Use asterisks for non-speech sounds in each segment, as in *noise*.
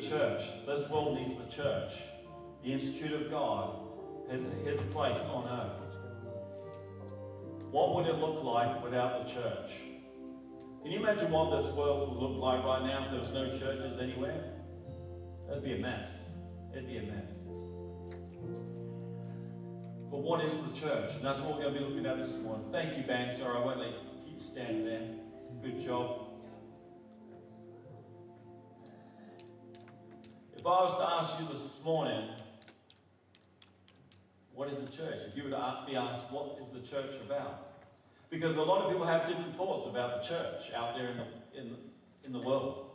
Church. This world needs the church. The Institute of God has his place on earth. What would it look like without the church? Can you imagine what this world would look like right now if there was no churches anywhere? It'd be a mess. It'd be a mess. But what is the church? And that's what we're going to be looking at this morning. Thank you, band. Sorry, I won't let you keep standing there. Good job. If I was to ask you this morning, what is the church? If you were to be asked, what is the church about? Because a lot of people have different thoughts about the church out there in the, in, in the world.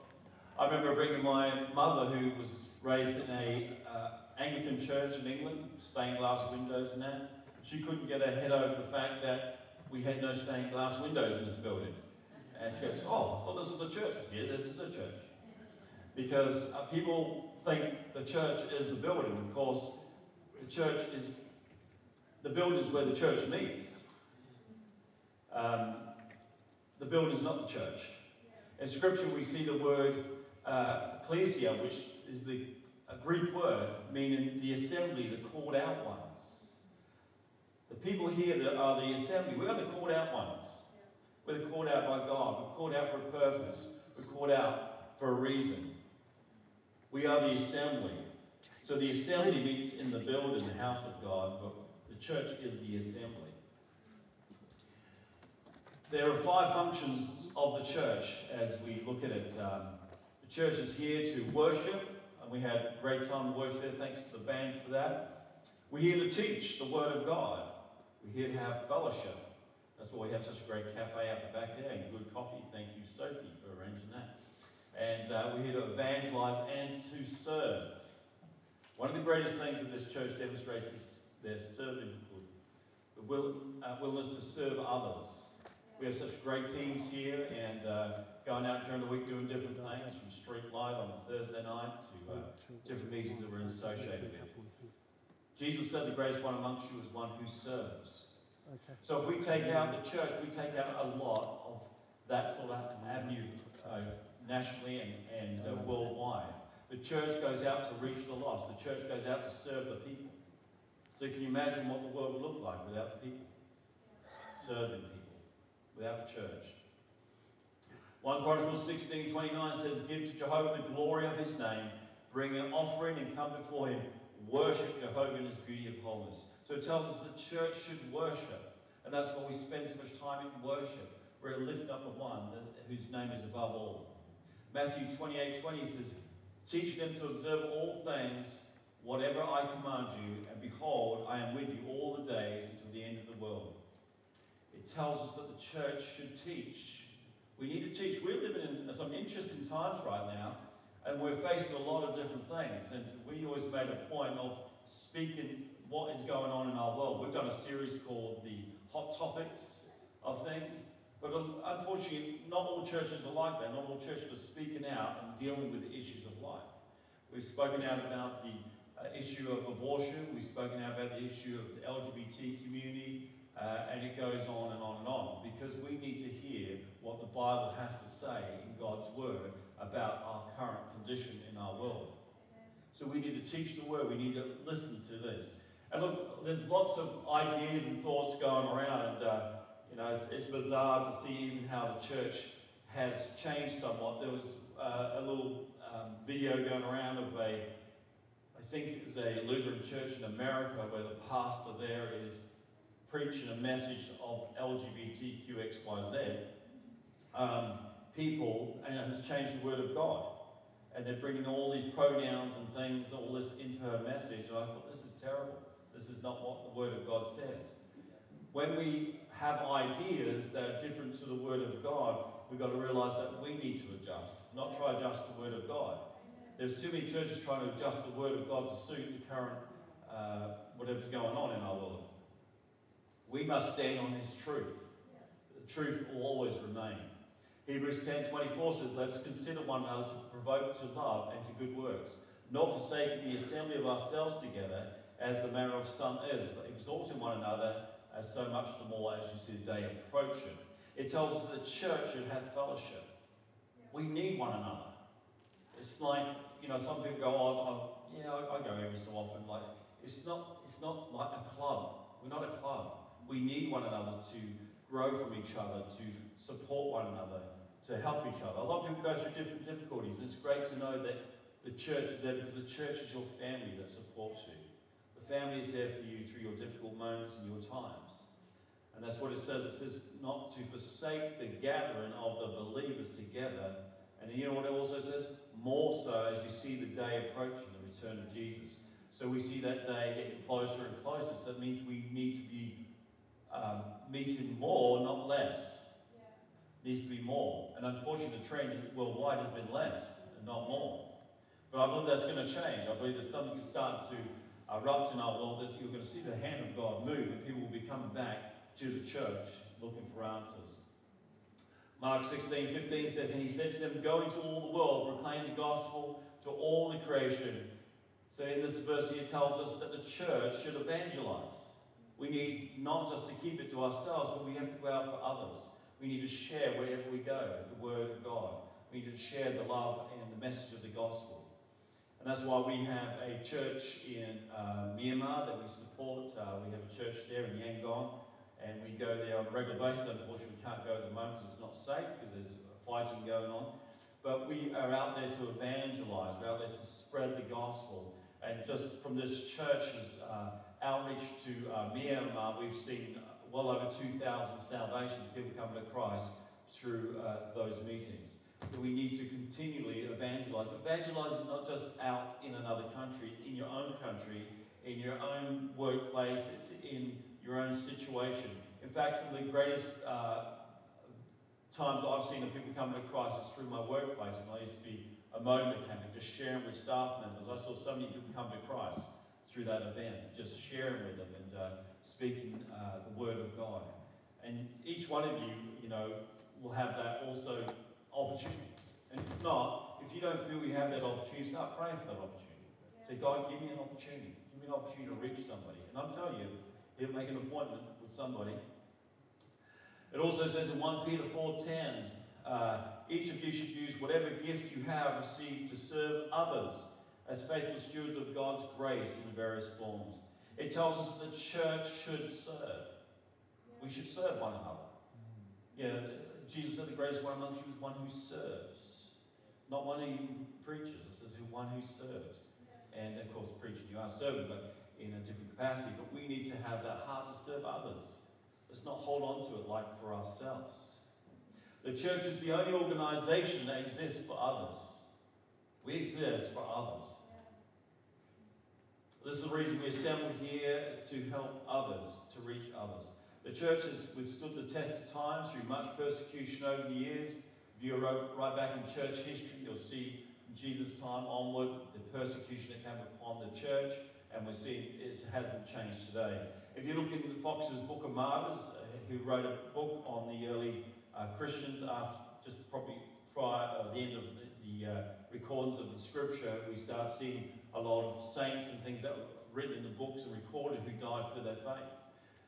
I remember bringing my mother, who was raised in a uh, Anglican church in England, stained glass windows and that. She couldn't get her head over the fact that we had no stained glass windows in this building. And she goes, oh, I thought this was a church. Yeah, this is a church. Because uh, people think the church is the building. Of course, the church is, the building is where the church meets. Um, the building is not the church. In Scripture, we see the word uh, ecclesia, which is the, a Greek word meaning the assembly, the called out ones. The people here that are the assembly, we are the called out ones. We're called out by God. We're called out for a purpose. We're called out for a reason. We are the assembly. So the assembly meets in the building, the house of God, but the church is the assembly. There are five functions of the church as we look at it. Um, the church is here to worship, and we had a great time of worship Thanks to the band for that. We're here to teach the Word of God. We're here to have fellowship. That's why we have such a great cafe out the back there and good coffee. Thank you, Sophie, for arranging that. And uh, we're here to evangelize and to serve. One of the greatest things that this church demonstrates is their servanthood, the will, uh, willingness to serve others. We have such great teams here and uh, going out during the week doing different things, from street light on a Thursday night to uh, different meetings that we're associated with. Jesus said the greatest one amongst you is one who serves. Okay. So if we take out the church, we take out a lot of that sort of avenue uh, nationally and, and uh, worldwide. The church goes out to reach the lost. The church goes out to serve the people. So can you imagine what the world would look like without the people? Serving people, without the church. 1 Chronicles 16, 29 says, Give to Jehovah the glory of his name, bring an offering and come before him, worship Jehovah in his beauty of holiness. So it tells us the church should worship. And that's why we spend so much time in worship. We're lifting up the one whose name is above all. Matthew 28 20 says, Teach them to observe all things, whatever I command you, and behold, I am with you all the days until the end of the world. It tells us that the church should teach. We need to teach. We're living in some interesting times right now, and we're facing a lot of different things. And we always made a point of speaking what is going on in our world. We've done a series called the Hot Topics of Things. But unfortunately, not all churches are like that. Not all churches are speaking out and dealing with the issues of life. We've spoken out about the uh, issue of abortion. We've spoken out about the issue of the LGBT community. Uh, and it goes on and on and on because we need to hear what the Bible has to say in God's Word about our current condition in our world. So we need to teach the Word. We need to listen to this. And look, there's lots of ideas and thoughts going around. And, uh, you know, it's, it's, bizarre to see even how the church has changed somewhat. There was uh, a little um, video going around of a, I think it was a Lutheran church in America where the pastor there is preaching a message of LGBTQXYZ um, people and it has changed the word of God. And they're bringing all these pronouns and things, all this into her message. And I thought, this is terrible. This is not what the word of God says when we have ideas that are different to the Word of God, we've got to realize that we need to adjust, not try to adjust the Word of God. There's too many churches trying to adjust the Word of God to suit the current, uh, whatever's going on in our world. We must stand on His truth. The truth will always remain. Hebrews 10 24 says, Let us consider one another to provoke to love and to good works, not forsaking the assembly of ourselves together, as the manner of some is, but exalting one another as so much the more as you see the day approaching. It tells us that the church should have fellowship. We need one another. It's like, you know, some people go, oh, oh yeah, I, I go every so often. Like, it's not, it's not like a club. We're not a club. We need one another to grow from each other, to support one another, to help each other. A lot of people go through different difficulties. and It's great to know that the church is there because the church is your family that supports you. The family is there for you through your difficult moments and your times. And that's what it says. It says not to forsake the gathering of the believers together. And you know what it also says? More so as you see the day approaching, the return of Jesus. So we see that day getting closer and closer. So that means we need to be um, meeting more, not less. Yeah. Needs to be more. And unfortunately, the trend worldwide has been less and not more. But I believe that's going to change. I believe there's something starting to erupt in our world you're going to see the hand of God move and people will be coming back to the church looking for answers. Mark 16, 15 says, And he said to them, Go into all the world, proclaim the gospel to all the creation. So in this verse here tells us that the church should evangelize. We need not just to keep it to ourselves, but we have to go out for others. We need to share wherever we go the word of God. We need to share the love and the message of the gospel. And that's why we have a church in uh, Myanmar that we support. Uh, we have a church there in Yangon and we go there on a regular basis. Unfortunately, we can't go at the moment it's not safe because there's fighting going on. But we are out there to evangelize. We're out there to spread the gospel. And just from this church's uh, outreach to uh, Myanmar, we've seen well over 2,000 salvations, people coming to Christ through uh, those meetings. So we need to continually evangelize. But evangelize is not just out in another country, it's in your own country, in your own workplace, it's in your own situation. In fact, some of the greatest uh, times I've seen of people coming to Christ is through my workplace when I used to be a motor mechanic, just sharing with staff members. I saw so many people come to Christ through that event, just sharing with them and uh, speaking uh, the Word of God. And each one of you, you know, will have that also opportunities. And if not, if you don't feel you have that opportunity, start praying for that opportunity. Say, God, give me an opportunity. Give me an opportunity to reach somebody. And I'm telling you, he'll make an appointment with somebody. It also says in 1 Peter 4.10, uh, each of you should use whatever gift you have received to serve others as faithful stewards of God's grace in various forms. It tells us that the church should serve. We should serve one another. Yeah, Jesus said the greatest one amongst you is one who serves. Not one who preaches, it says one who serves. And of course, preaching, you are serving, but in a different capacity. But we need to have that heart to serve others. Let's not hold on to it like for ourselves. The church is the only organization that exists for others. We exist for others. This is the reason we assemble here to help others, to reach others. The church has withstood the test of time through much persecution over the years. If you go right back in church history, you'll see from Jesus' time onward the persecution that came upon the church, and we're seeing it hasn't changed today. If you look into Foxe's Book of Martyrs, uh, who wrote a book on the early uh, Christians after just probably prior at uh, the end of the, the uh, recordings of the scripture, we start seeing a lot of saints and things that were written in the books and recorded who died for their faith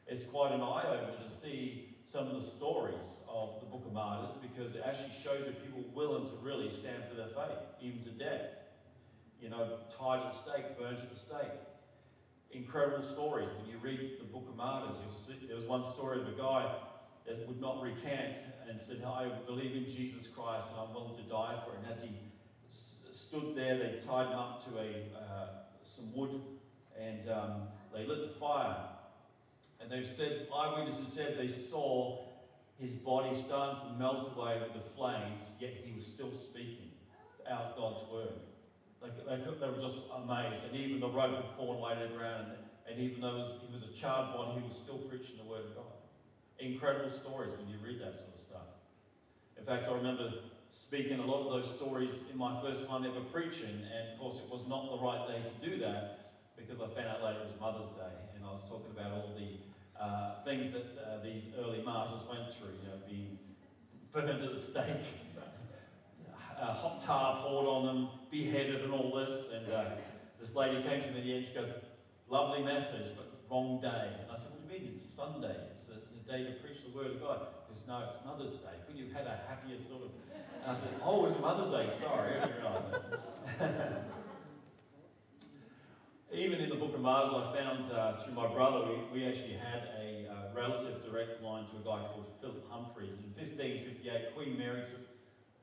it's quite an eye-opener to see some of the stories of the Book of Martyrs because it actually shows you people willing to really stand for their faith, even to death. You know, tied at the stake, burnt at the stake. Incredible stories. When you read the Book of Martyrs, you'll see there was one story of a guy that would not recant and said, I believe in Jesus Christ and I'm willing to die for it. And as he stood there, they tied him up to a, uh, some wood and um, they lit the fire and they said, eyewitnesses said they saw his body starting to melt away with the flames, yet he was still speaking out God's word. They, they, they were just amazed. And even the rope had fallen away to the ground. And, even though he was a child born, he was still preaching the word of God. Incredible stories when you read that sort of stuff. In fact, I remember speaking a lot of those stories in my first time ever preaching, and of course, it was not the right day to do that because I found out later it was Mother's Day, I was talking about all the uh, things that uh, these early martyrs went through, you know, being burned at the stake, *laughs* uh, hot tar poured on them, beheaded and all this. And uh, this lady came to me at the end, she goes, lovely message, but wrong day. And I said, what do you mean? It's Sunday. It's the, day to preach the word of God. He goes, no, it's Mother's Day. Couldn't you have had a happier sort of... And I said, oh, it's Mother's Day. Sorry, I didn't realise it. *laughs* Even in the book of Martyrs, I found uh, through my brother, we, we actually had a uh, relative direct line to a guy called Philip Humphreys. In 1558, Queen Mary took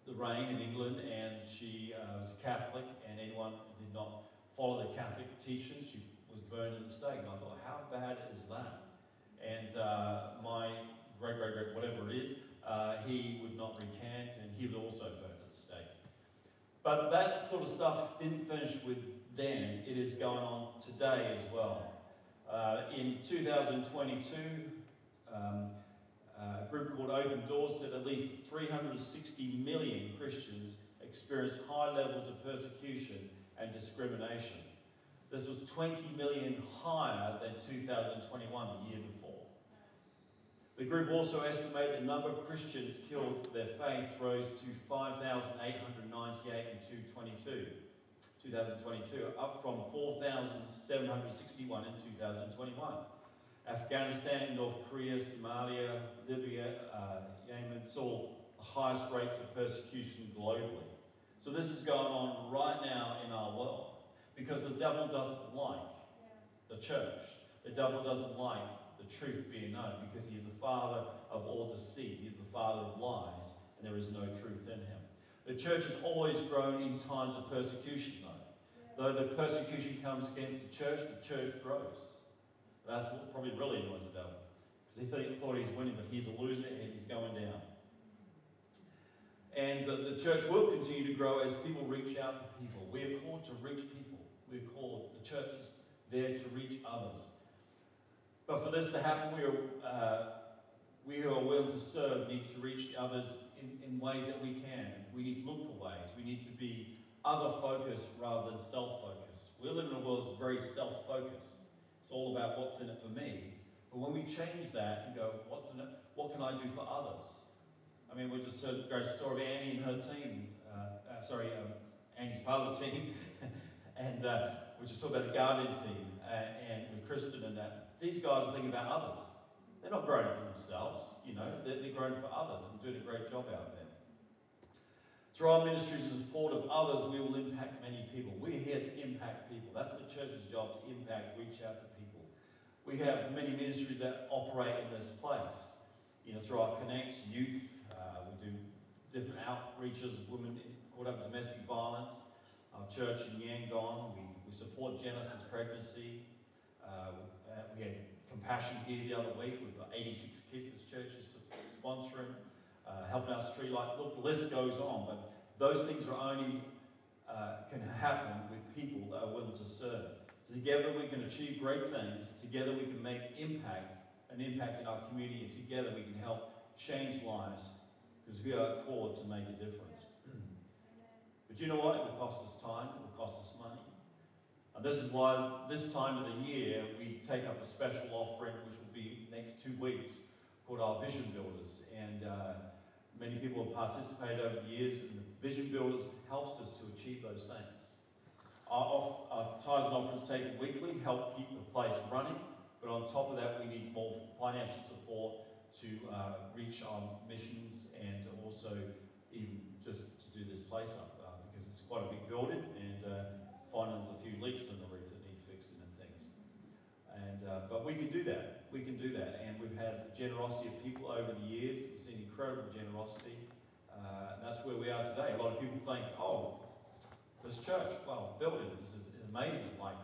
the reign in England and she uh, was a Catholic, and anyone did not follow the Catholic teachings, she was burned in the stake. And I thought, how bad is that? And uh, my great, great, great, whatever it is, uh, he would not recant and he would also burn at the stake. But that sort of stuff didn't finish with then, it is going on today as well. Uh, in 2022, um, a group called Open Doors said at least 360 million Christians experienced high levels of persecution and discrimination. This was 20 million higher than 2021, the year before. The group also estimated the number of Christians killed for their faith rose to 5,898 in 2022. 2022, up from 4,761 in 2021. Afghanistan, North Korea, Somalia, Libya, uh, Yemen saw the highest rates of persecution globally. So this is going on right now in our world because the devil doesn't like the church. The devil doesn't like the truth being known because he is the father of all deceit. He is the father of lies and there is no truth in him. The church has always grown in times of persecution though. Though the persecution comes against the church, the church grows. That's what probably really annoys the devil. Because he thought he's winning, but he's a loser and he's going down. And the church will continue to grow as people reach out to people. We are called to reach people. We're called, the church is there to reach others. But for this to happen, we are, uh, we who are willing to serve need to reach others in, in ways that we can. We need to look for ways. We need to be other focused rather than self focused. We live in a world that's very self focused. It's all about what's in it for me. But when we change that and go, what's in it? What can I do for others? I mean, we just heard a great story of Annie and her team. Uh, uh, sorry, um, Annie's part of the team. and uh, we just about the Guardian team uh, and with Kristen and that. These guys are thinking about others. They're not growing for themselves, you know, they're, they're growing for others and doing a great job out there. Through our ministries and support of others, we will impact many people. We're here to impact people. That's the church's job, to impact, reach out to people. We have many ministries that operate in this place. You know, through our Connects youth, uh, we do different outreaches of women caught up in domestic violence. Our church in Yangon, we, we support Genesis pregnancy. Uh, we had Compassion here the other week. We've got 86 kids as churches sponsoring uh, helping out Streetlight. Look, the list goes on, but those things are only uh, can happen with people that are willing to serve. Together we can achieve great things. Together we can make impact, an impact in our community, and together we can help change lives because we are called to make a difference. but you know what? It will cost us time. It will cost us money. And this is why this time of the year we take up a special offering, which will be next two weeks, called our Vision Builders. And uh, Many people have participated over the years, and the Vision Builders helps us to achieve those things. Our, off, our tithes and offerings taken weekly help keep the place running, but on top of that, we need more financial support to uh, reach our missions and also even just to do this place up uh, because it's quite a big building and uh, finding there's a few leaks in the roof that need fixing and things. And, uh, but we can do that. We can do that. And we've had generosity of people over the years. Incredible generosity. Uh, and that's where we are today. A lot of people think, oh, this church, well, building, this is amazing. Like,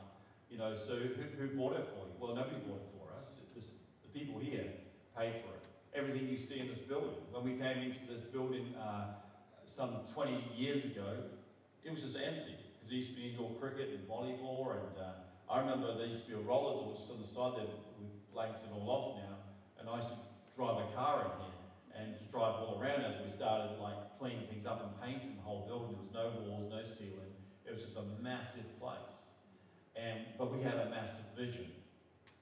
you know, so who, who bought it for you? Well, nobody bought it for us. It, this, the people here paid for it. Everything you see in this building. When we came into this building uh, some 20 years ago, it was just empty because there used to be indoor cricket and volleyball and uh, I remember there used to be a roller door just on the side there. We've blanked it all off now. And I used to drive a car in here and to drive all around as we started like cleaning things up and painting the whole building. There was no walls, no ceiling. It was just a massive place. And, but we had a massive vision,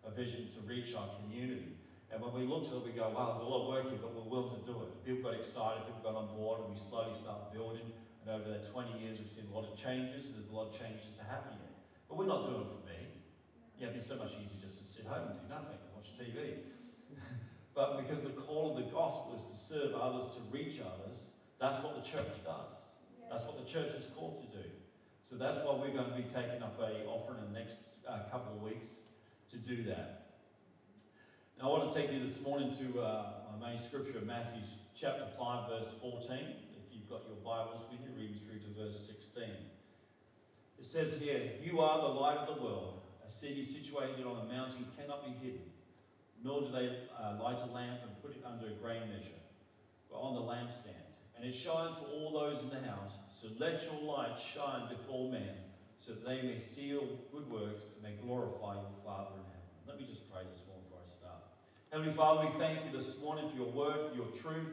a vision to reach our community. And when we looked at it, we go, wow, there's a lot of work here, but we're willing to do it. People got excited, people got on board, and we slowly started building. And over the 20 years, we've seen a lot of changes, and there's a lot of changes to happen here. But we're not doing it for me. Yeah, it'd be so much easier just to sit home and do nothing and watch TV. But because the call of the gospel is to serve others, to reach others, that's what the church does. That's what the church is called to do. So that's why we're going to be taking up a offering in the next uh, couple of weeks to do that. Now, I want to take you this morning to uh, my main scripture, Matthew chapter 5, verse 14. If you've got your Bibles with you, read through to verse 16. It says here, You are the light of the world. A city situated on a mountain cannot be hidden, nor do they uh, light a lamp and put it under a grain measure, but on the lampstand. And it shines for all those in the house. So let your light shine before men, so that they may see your good works and may glorify your Father in heaven. Let me just pray this morning before I start. Heavenly Father, we thank you this morning for your word, for your truth.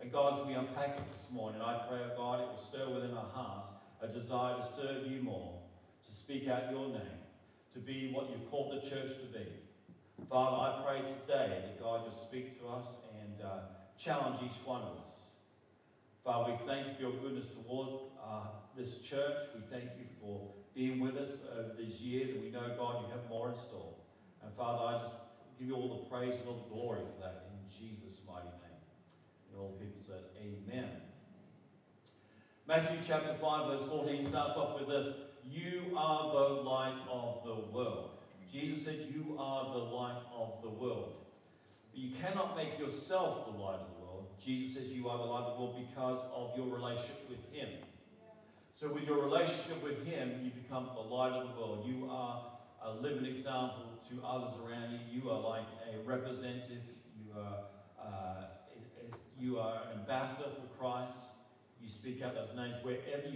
And God, as we unpack it this morning, I pray, oh God, it will stir within our hearts a desire to serve you more, to speak out your name, to be what you called the church to be. Father, I pray today that God will speak to us and uh, challenge each one of us. Father, we thank you for your goodness towards uh, this church. We thank you for being with us over these years, and we know, God, you have more in store. And Father, I just give you all the praise and all the glory for that in Jesus' mighty name. And all the people said, Amen. Matthew chapter 5, verse 14 starts off with this You are the light of the world. Jesus said, You are the light of the world. But you cannot make yourself the light of the world. Jesus says, You are the light of the world because of your relationship with Him. So, with your relationship with Him, you become the light of the world. You are a living example to others around you. You are like a representative. You are, uh, you are an ambassador for Christ. You speak out those names wherever.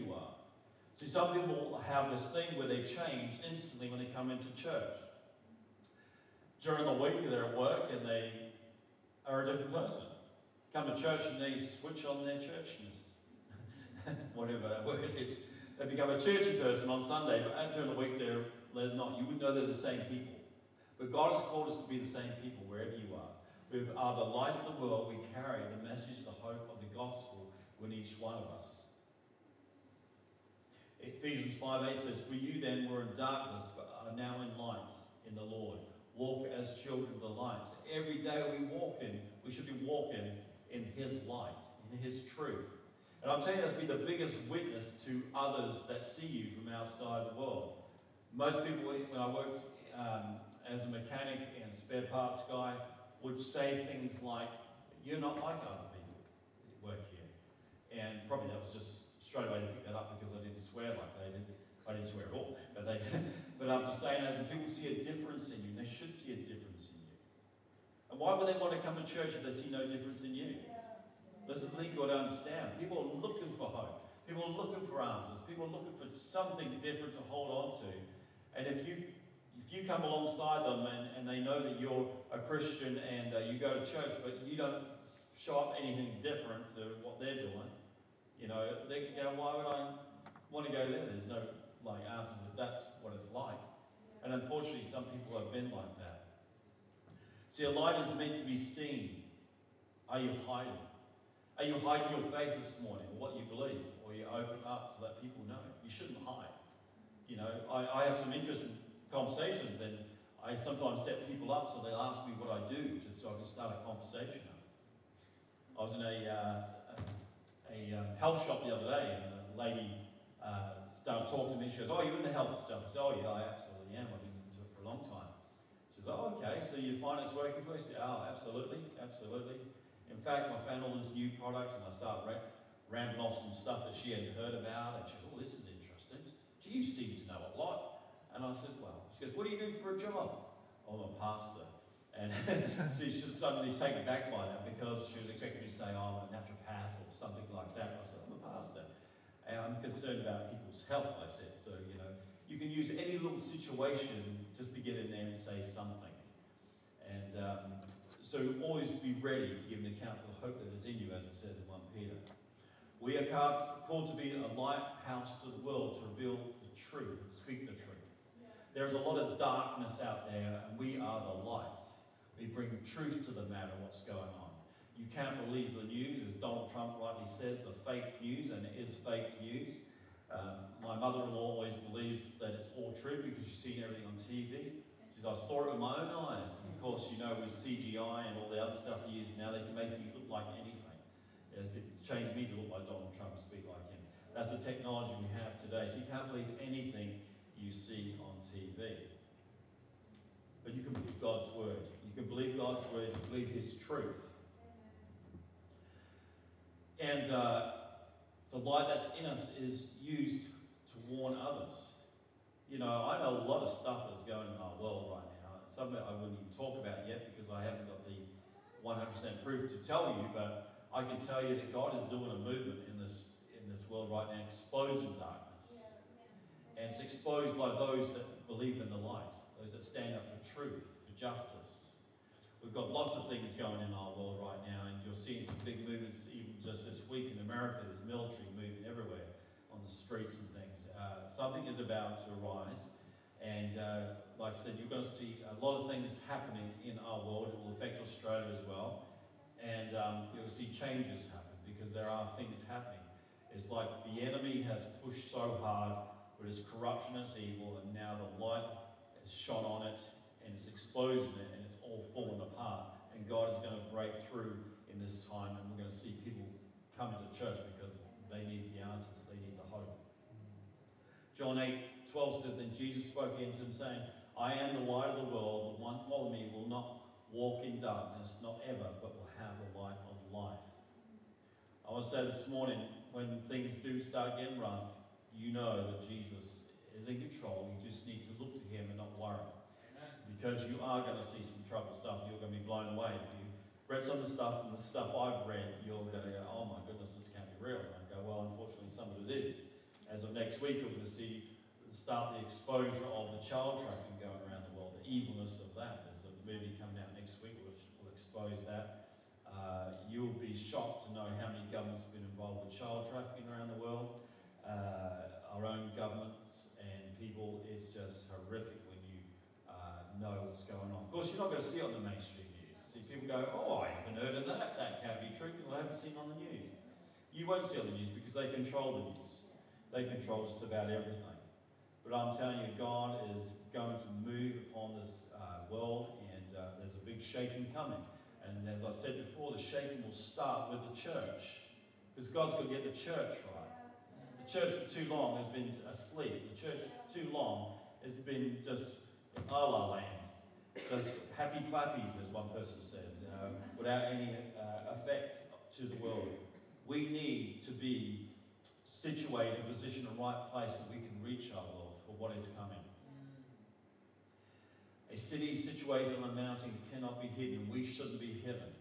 See, some people have this thing where they change instantly when they come into church. During the week, they're at work and they are a different person. Come to church and they switch on their churchiness. *laughs* Whatever that word is. They become a churchy person on Sunday, but during the week they're, they're not. You wouldn't know they're the same people. But God has called us to be the same people wherever you are. We are the light of the world. We carry the message, the hope of the gospel in each one of us. Ephesians 5 8 says, For you then were in darkness, but are now in light in the Lord. Walk as children of the light. Every day we walk in, we should be walking in His light, in His truth. And I'm telling you, that's be the biggest witness to others that see you from outside the world. Most people, when I worked um, as a mechanic and spare parts guy, would say things like, You're not like other people that work here. And probably that was just straight away to pick that up because I didn't swear like they did. I didn't swear at all. But, they, *laughs* but I'm just saying, as people see a difference in you, and they should see a difference in you. And why would they want to come to church if they see no difference in you? This is the thing you've got to understand. People are looking for hope. People are looking for answers. People are looking for something different to hold on to. And if you if you come alongside them and, and they know that you're a Christian and uh, you go to church, but you don't show up anything different to what they're doing, you know, they can go, why would I want to go there? There's no like answers if that's what it's like. And unfortunately, some people have been like that. See, a light is meant to be seen. Are you hiding? Are you hiding your faith this morning, or what you believe, or you open up to let people know? You shouldn't hide. You know, I, I have some interesting conversations, and I sometimes set people up so they'll ask me what I do, just so I can start a conversation. I was in a, uh, a, um, health shop the other day, and a lady uh, started talking to me. She goes, "Oh, you're the health stuff." I said, "Oh, yeah, I absolutely am. I've been into it for a long time." She goes, "Oh, okay. So you find it's working for you?" I said, "Oh, absolutely, absolutely." In fact, I found all these new products and I started ra- rambling off some stuff that she hadn't heard about. And she goes, Oh, this is interesting. Gee, you seem to know a lot. And I said, Well, she goes, What do you do for a job? Oh, I'm a pastor. And *laughs* she's just suddenly taken back by that because she was expecting me to say, oh, I'm a naturopath or something like that. I said, I'm a pastor. And I'm concerned about people's health, I said. So, you know, you can use any little situation just to get in there and say something. And um, so always be ready to give an account for the hope that is in you, as it says in 1 Peter. We are called to be a lighthouse to the world to reveal the truth speak the truth. There's a lot of darkness out there, and we are the light. We bring truth to the matter, what's going on. You can't believe the news, as Donald Trump rightly says, the fake news, and it is fake news. Um, my mother-in-law always believes that it's all true because she's seen everything on TV. because I saw it with my own eyes. And of course, you know, with CGI and all the other stuff they use now, they can make you look like anything. It could change me to look like Donald Trump, speak like him. That's the technology we have today. So you can't believe anything you see on TV. But you can believe God's word. You can believe God's word, you believe His truth. And uh, the light that's in us is used to warn others. You know, I know a lot of stuff that's going in our world right now. Some of it I wouldn't even talk about yet because I haven't got the 100% proof to tell you, but I can tell you that God is doing a movement in this, in this world right now, exposing darkness. And it's exposed by those that believe in the light, those that stand up for truth, for justice. We've got lots of things going in our world right now, and you're seeing some big movements even just this week in America. There's military moving everywhere on the streets and things. Uh, something is about to arise, and uh, like I said, you're going to see a lot of things happening in our world. It will affect Australia as well, and um, you'll see changes happen because there are things happening. It's like the enemy has pushed so hard but it's corruption, it's evil, and now the light has shone on it and it's exposing it and it's all fallen apart. And God is going to break through in this time and we're going to see people come into church because they need the answers, they need the hope. John 8 12 says, Then Jesus spoke again to them, saying, I am the light of the world. The one following me will not walk in darkness, not ever, but will have the light of life. I want to say this morning, when things do start getting rough, you know that Jesus is in control. You just need to look to him and not worry. Because you are going to see some trouble stuff. You're going to be blown away. If you read some of the stuff and the stuff I've read, you're going to go, oh my goodness, this can't be real. And I go, well, unfortunately, some of it is. As of next week, you're going to see start the exposure of the child trafficking going around the world, the evilness of that. There's a movie coming out next week which will expose that. Uh, you'll be shocked to know how many governments have been involved with child trafficking around the world uh, our own governments and people, it's just horrific know what's going on. Of course, you're not going to see it on the mainstream news. See people go, oh, I haven't heard of that. That can't be true because I haven't seen on the news. You won't see on the news because they control the news. They control just about everything. But I'm telling you, God is going to move upon this uh, world, and uh, there's a big shaking coming. And as I said before, the shaking will start with the church, because God's going to get the church right. The church for too long has been asleep. The church for too long has been just la la land. Just happy clappies, as one person says, uh, without any uh, effect to the world. We need to be situated positioned in the right place that we can reach our Lord for what is coming. A city situated on a mountain cannot be hidden. We shouldn't be hidden.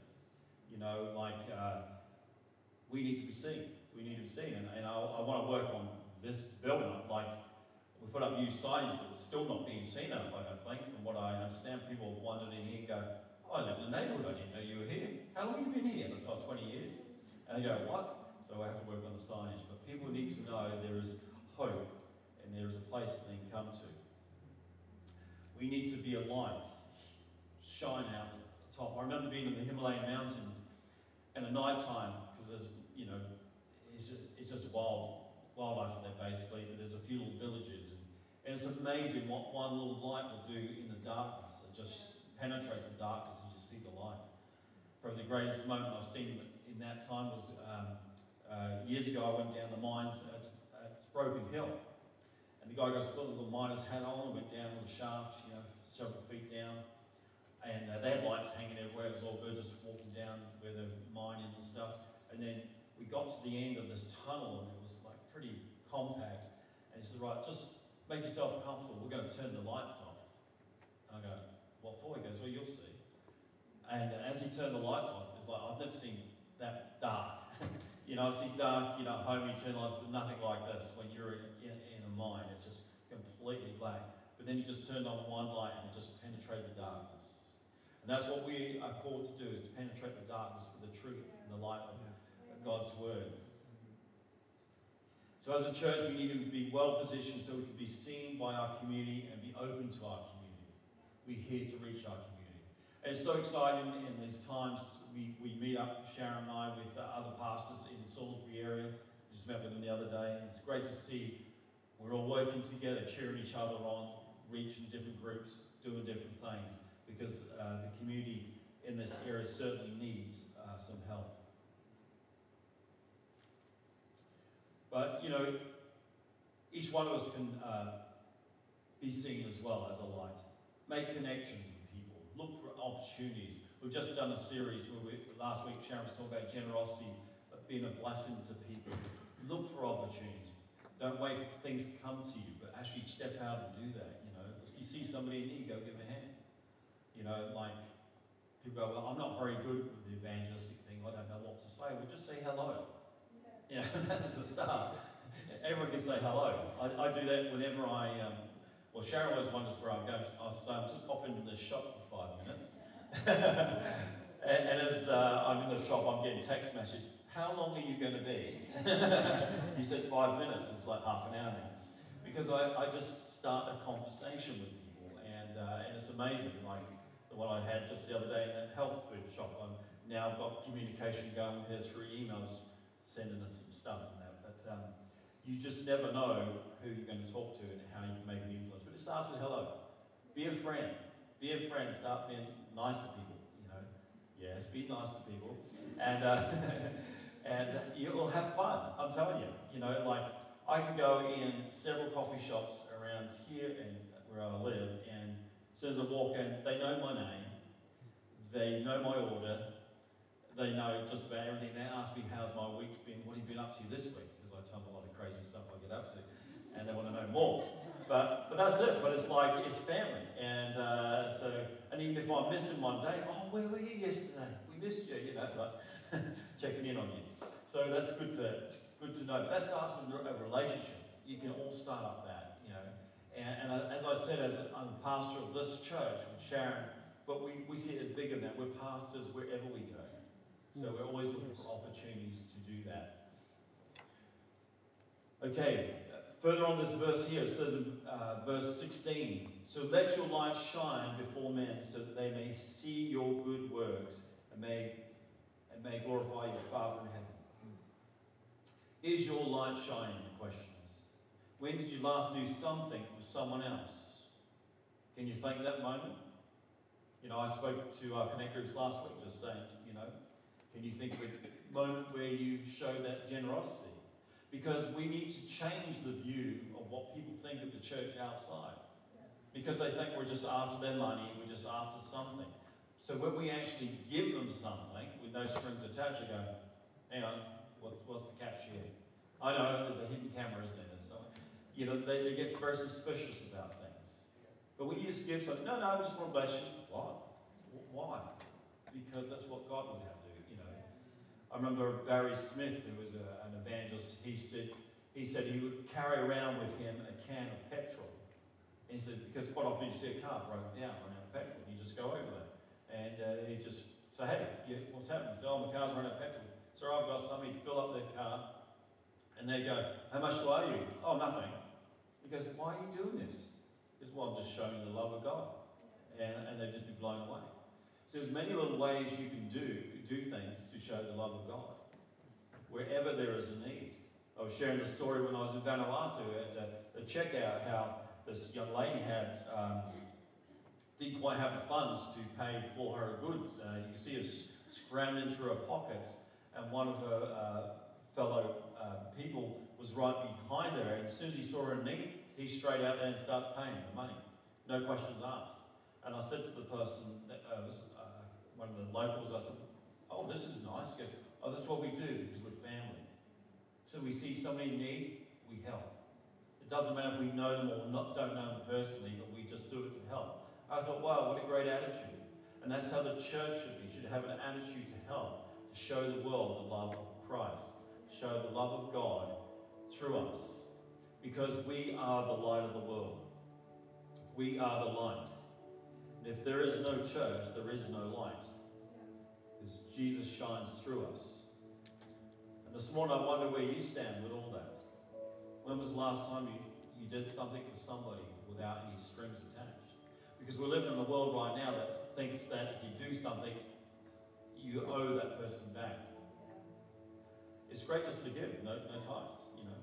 You know, like uh, we need to be seen. We need to be seen. And, and I, I want to work on this building. up Like, we put up new signs, but it's still not being seen enough, I think. From what I understand, people have wandered in here and go, oh, I live in the neighbourhood, I didn't know you were here. How long have you been here? And I said, oh, 20 years. And they go, what? So I have to work on the signage. But people need to know there is hope and there is a place that they can come to. We need to be a light, shine out at the top. I remember being in the Himalayan mountains and at night time, because there's you know, it's just, it's just wild, wildlife in there basically, but there's a few little villages. And, and it's amazing what one little light will do in the darkness. It just penetrates the darkness and you just see the light. Probably the greatest moment I've seen in that time was um, uh, years ago I went down the mines at, at Broken Hill. And the guy goes, put a little miner's hat on and went down with a shaft, you know, several feet down. And uh, they had lights hanging everywhere. It was all good, just walking down where they're mining and stuff. And then we got to the end of this tunnel and pretty compact. And he said, right, just make yourself comfortable. We're going to turn the lights off. And I go, what for? He goes, well, you'll see. And as he turned the lights off, it's like, I've never seen that dark. *laughs* you know, I see dark, you know, home lights, but nothing like this. When you're in, in, in a mine, it's just completely black. But then you just turned on one light and it just penetrated the darkness. And that's what we are called to do, is to penetrate the darkness with the truth and the light of God's word. So as a church, we need to be well positioned so we can be seen by our community and be open to our community. We're here to reach our community. And it's so exciting in these times. We, we meet up, Sharon and I, with other pastors in the Salisbury area. I just met with them the other day. And it's great to see we're all working together, cheering each other on, reaching different groups, doing different things, because uh, the community in this area certainly needs uh, some help. But, you know, each one of us can uh, be seen as well as a light. Make connections with people. Look for opportunities. We've just done a series where we, last week Sharon was talking about generosity, being a blessing to people. Look for opportunities. Don't wait for things to come to you, but actually step out and do that. You know, if you see somebody in need, go give them a hand. You know, like people go, well, I'm not very good with the evangelistic thing. I don't know what to say. Well, just say hello. Yeah, *laughs* that's the start. Everyone can say hello. I, I do that whenever I. Um, well, Sharon always wonders where I'm going. I'll say, I'm just popping into the shop for five minutes. *laughs* and, and, as uh, I'm in the shop, I'm getting text messages. How long are you going to be? *laughs* you said five minutes. It's like half an hour now. Because I, I just start a conversation with people, and uh, and it's amazing. Like the one I had just the other day in that health food shop. I'm now got communication going with her through emails, sending us some stuff and that. But um, you just never know who you're going to talk to and how you can make an influence. But it starts with hello. Be a friend. Be a friend. Start being nice to people. You know, yes, be nice to people, and uh, *laughs* and you'll have fun. I'm telling you. You know, like I can go in several coffee shops around here and where I live, and as soon as I walk in, they know my name, they know my order, they know just about everything. They ask me how's my week's been, what have you been up to this week? Because I tell them a lot of crazy stuff I get up to, and they want to know more. But but that's it. But it's like it's family, and uh, so and even if I'm missing one day, oh where were you yesterday? We missed you, you know, like *laughs* checking in on you. So that's good to good to know. But that starts with a relationship. You can all start up that, you know. And, and as I said, as I'm a pastor of this church with Sharon, but we, we see it as bigger than that. We're pastors wherever we go. So we're always looking for opportunities to do that. Okay, further on this verse here, it says in uh, verse 16 So let your light shine before men so that they may see your good works and may, and may glorify your Father in heaven. Is your light shining? The question is. When did you last do something for someone else? Can you think that moment? You know, I spoke to our Connect groups last week just saying, you know, can you think of a moment where you show that generosity? Because we need to change the view of what people think of the church outside. Because they think we're just after their money, we're just after something. So when we actually give them something with no strings attached, they go, hang on, what's, what's the catch here? I know there's a hidden camera, isn't there? So, you know, they, they get very suspicious about things. But when you just give something, no, no, I just want to bless you. What? Why? Because that's what God would have I remember Barry Smith, who was a, an evangelist, he said, he said he would carry around with him a can of petrol. He said, because quite often you see a car broken down, run out of petrol, you just go over there. And uh, he just say, hey, what's happening? He said, oh, my car's running out of petrol. So I've got somebody to fill up their car. And they go, how much do I owe you? Oh, nothing. He goes, why are you doing this? He says, well, I'm just showing the love of God. And, and they'd just be blown away. So there's many little ways you can do, do things to show the love of God. Wherever there is a need. I was sharing the story when I was in Vanuatu at uh, the checkout, how this young lady had um, didn't quite have the funds to pay for her goods. Uh, you can see her scrambling through her pockets, and one of her uh, fellow uh, people was right behind her. And as soon as he saw her need, he straight out there and starts paying the money, no questions asked. And I said to the person that uh, was one of the locals, I said, oh, this is nice. He goes, oh, that's what we do because we're family. So we see somebody in need, we help. It doesn't matter if we know them or not, don't know them personally, but we just do it to help. I thought, wow, what a great attitude. And that's how the church should be. should have an attitude to help, to show the world the love of Christ, show the love of God through us. Because we are the light of the world. We are the light. And if there is no church, there is no light. Jesus shines through us. And this morning I wonder where you stand with all that. When was the last time you, you did something for somebody without any strings attached? Because we're living in a world right now that thinks that if you do something, you owe that person back. It's great just to give, no, no ties, you know.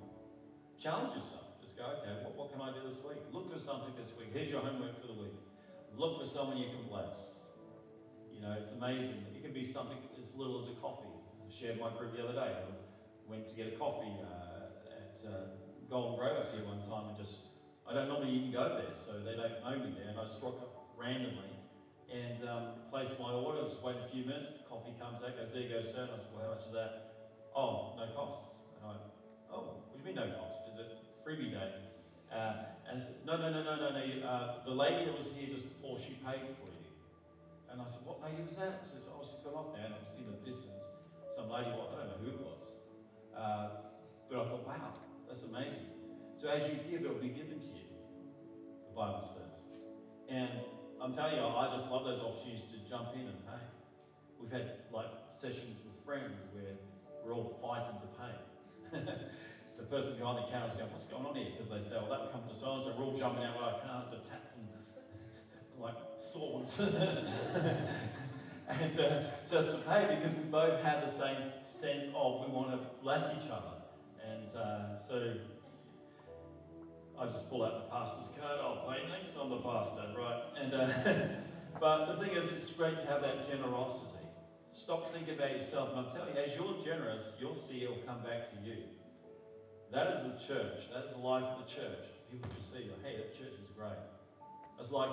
Challenge yourself. Just go, okay, what, what can I do this week? Look for something this week. Here's your homework for the week. Look for someone you can bless. You know, it's amazing. It can be something as little as a coffee. I shared my group the other day. I went to get a coffee uh, at uh, Golden Grove up here one time and just, I don't normally even go there, so they don't know me there, and I just rock up randomly and um, place my order, just wait a few minutes, the coffee comes out, goes, there you go, sir. And I said, well, how much is that? Oh, no cost. And I oh, what do you mean no cost? Is it freebie day? Uh, and I said, no, no, no, no, no, no. Uh, the lady that was here just before, she paid for you. And I said, what lady was that? She says, oh, she's gone off now. And I can see the distance. Some lady, well, I don't know who it was. Uh, but I thought, wow, that's amazing. So as you give, it will be given to you, the Bible says. And I'm telling you, I just love those opportunities to jump in and pay. We've had like sessions with friends where we're all fighting to pay. *laughs* the person behind the counter is going, what's going on here? Because they say, well, that would come to so and so. We're all jumping out with our cars to tap them like swords. *laughs* and uh, just to pay because we both have the same sense of we want to bless each other. And uh, so I just pull out the pastor's card. I'll pay thanks. I'm the pastor, right? And uh, *laughs* but the thing is, it's great to have that generosity. Stop thinking about yourself. And I'm telling you, as you're generous, you'll see it will come back to you. That is the church. That is the life of the church. People will see, hey, that church is great. It's like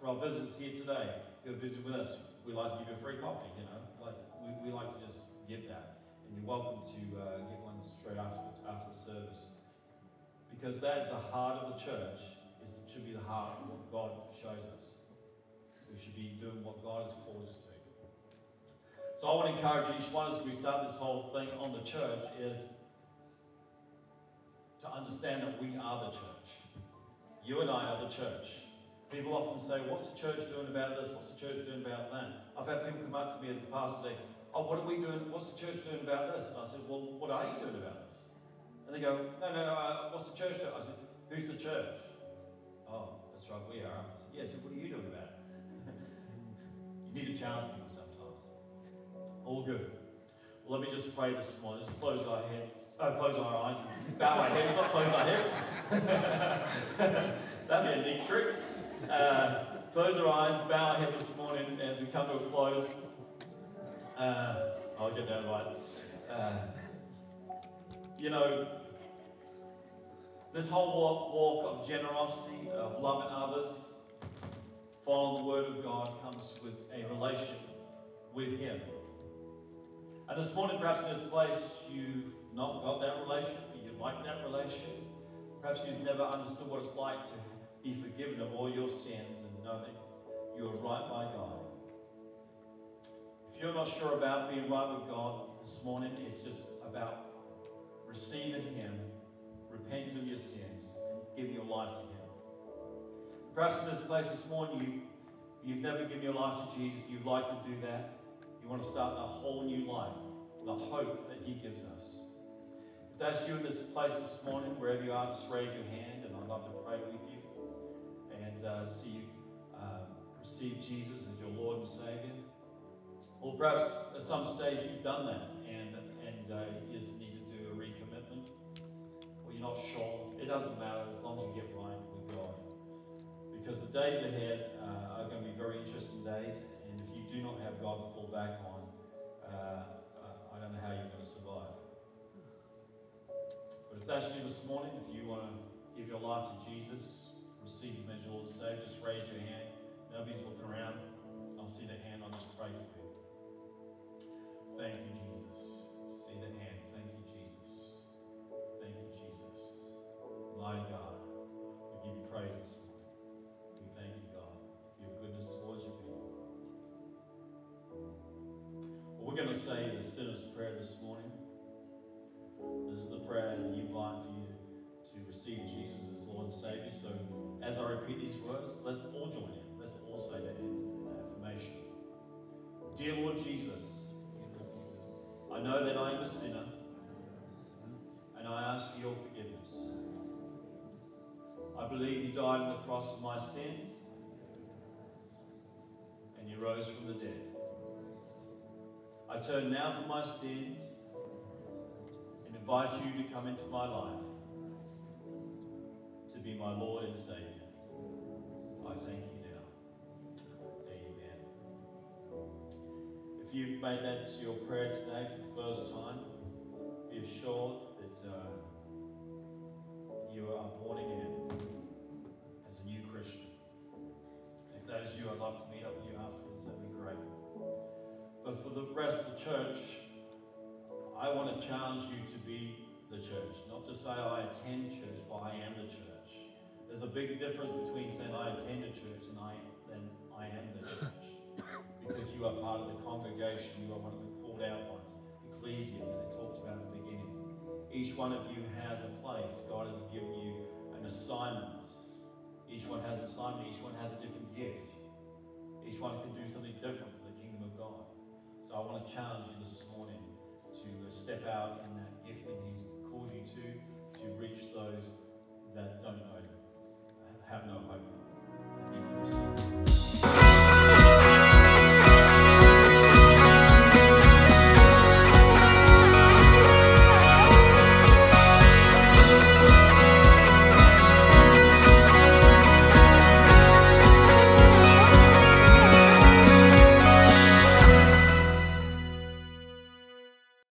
for our visitors here today who are visiting with us, we like to give you a free coffee, you know. Like we, we like to just give that. And you're welcome to uh, get one straight after, after the service. Because that is the heart of the church, is, should be the heart of what God shows us. We should be doing what God has called us to. So I want to encourage each one as we start this whole thing on the church is to understand that we are the church. You and I are the church. People often say, What's the church doing about this? What's the church doing about that? I've had people come up to me as a pastor say, Oh, what are we doing? What's the church doing about this? And I said, Well, what are you doing about this? And they go, No, no, no, uh, what's the church doing? I said, Who's the church? Oh, that's right, we are. I said, Yeah, so what are you doing about it? *laughs* you need to challenge people sometimes. All good. Well, let me just pray this morning. Just close our heads. Oh, close our eyes. Bow our heads, not close our heads. *laughs* That'd be a neat trick. Uh, close our eyes, bow our head this morning as we come to a close. Uh, I'll get that right. Uh, you know, this whole walk, walk of generosity, of loving others, following the Word of God, comes with a relationship with Him. And this morning, perhaps in this place, you've not got that relationship, but you'd like that relationship. Perhaps you've never understood what it's like to be forgiven of all your sins and know that you are right by God. If you're not sure about being right with God this morning, it's just about receiving Him, repenting of your sins, and giving your life to Him. Perhaps in this place this morning, you, you've never given your life to Jesus, you'd like to do that. You want to start a whole new life, the hope that He gives us. If that's you in this place this morning, wherever you are, just raise your hand and I'd love to pray with you and uh, see you uh, receive Jesus as your Lord and Savior. Or perhaps at some stage you've done that and, and uh, you just need to do a recommitment or you're not sure. It doesn't matter as long as you get right with God. Because the days ahead uh, are going to be very interesting days and if you do not have God to fall back on, uh, I don't know how you're going to survive. But if that's you this morning, if you want to give your life to Jesus, as your Lord and just raise your hand. Nobody's looking around. I'll see the hand. I'll just pray for you. Thank you, Jesus. See the hand. Thank you, Jesus. Thank you, Jesus. Mighty God, we give you praise this morning. We thank you, God, for your goodness towards your people. Well, we're going to say the sinner's prayer this morning. I know that I am a sinner and I ask for your forgiveness. I believe you died on the cross for my sins and you rose from the dead. I turn now from my sins and invite you to come into my life. To be my Lord and Savior. I thank you If you've made that your prayer today for the first time, be assured that uh, you are born again as a new Christian. If that is you, I'd love to meet up with you afterwards. That'd be great. But for the rest of the church, I want to challenge you to be the church. Not to say I attend church, but I am the church. There's a big difference between saying I attend a church and I then I am the church because you are part of the congregation, you are one of the called out ones, ecclesia that I talked about at the beginning. Each one of you has a place. God has given you an assignment. Each one has an assignment, each one has a different gift. Each one can do something different for the kingdom of God. So I want to challenge you this morning to uh, step out in that gift that He's called you to, to reach those that don't know, have no hope.